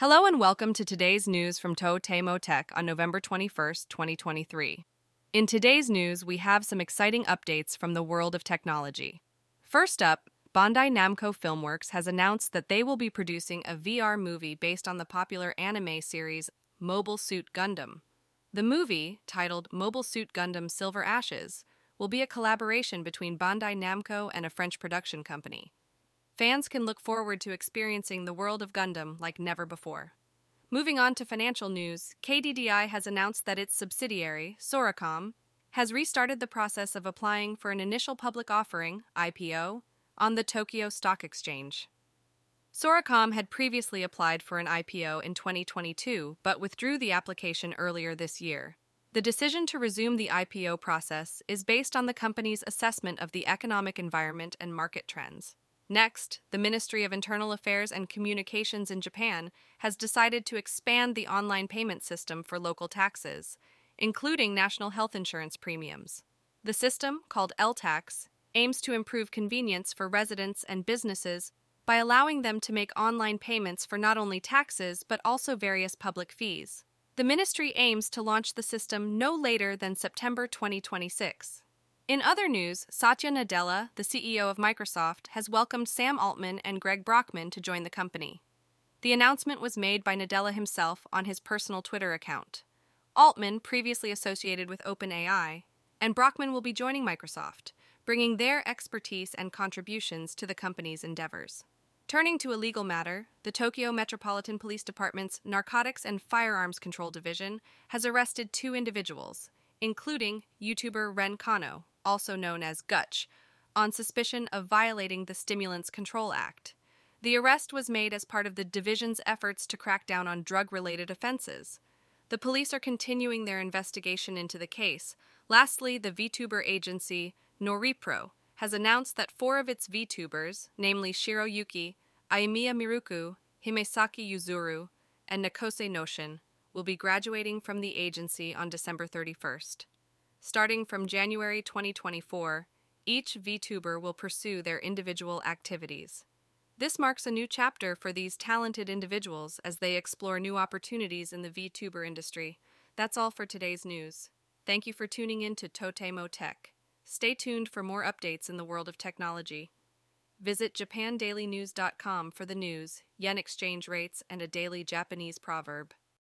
Hello and welcome to today's news from Totemo Tech on November 21st, 2023. In today's news, we have some exciting updates from the world of technology. First up, Bandai Namco Filmworks has announced that they will be producing a VR movie based on the popular anime series Mobile Suit Gundam. The movie, titled Mobile Suit Gundam Silver Ashes, will be a collaboration between Bandai Namco and a French production company. Fans can look forward to experiencing the world of Gundam like never before. Moving on to financial news, KDDI has announced that its subsidiary, Soracom, has restarted the process of applying for an initial public offering, IPO, on the Tokyo Stock Exchange. Soracom had previously applied for an IPO in 2022 but withdrew the application earlier this year. The decision to resume the IPO process is based on the company's assessment of the economic environment and market trends. Next, the Ministry of Internal Affairs and Communications in Japan has decided to expand the online payment system for local taxes, including national health insurance premiums. The system, called eLTAX, aims to improve convenience for residents and businesses by allowing them to make online payments for not only taxes but also various public fees. The ministry aims to launch the system no later than September 2026. In other news, Satya Nadella, the CEO of Microsoft, has welcomed Sam Altman and Greg Brockman to join the company. The announcement was made by Nadella himself on his personal Twitter account. Altman, previously associated with OpenAI, and Brockman will be joining Microsoft, bringing their expertise and contributions to the company's endeavors. Turning to a legal matter, the Tokyo Metropolitan Police Department's Narcotics and Firearms Control Division has arrested two individuals, including YouTuber Ren Kano, also known as Gutch, on suspicion of violating the Stimulants Control Act. The arrest was made as part of the division's efforts to crack down on drug related offenses. The police are continuing their investigation into the case. Lastly, the VTuber agency, Noripro, has announced that four of its VTubers, namely Shiroyuki, Ayamiya Miruku, Himesaki Yuzuru, and Nakose Noshin, will be graduating from the agency on December 31st. Starting from January 2024, each VTuber will pursue their individual activities. This marks a new chapter for these talented individuals as they explore new opportunities in the VTuber industry. That's all for today's news. Thank you for tuning in to Totemo Tech. Stay tuned for more updates in the world of technology. Visit japandailynews.com for the news, yen exchange rates, and a daily Japanese proverb.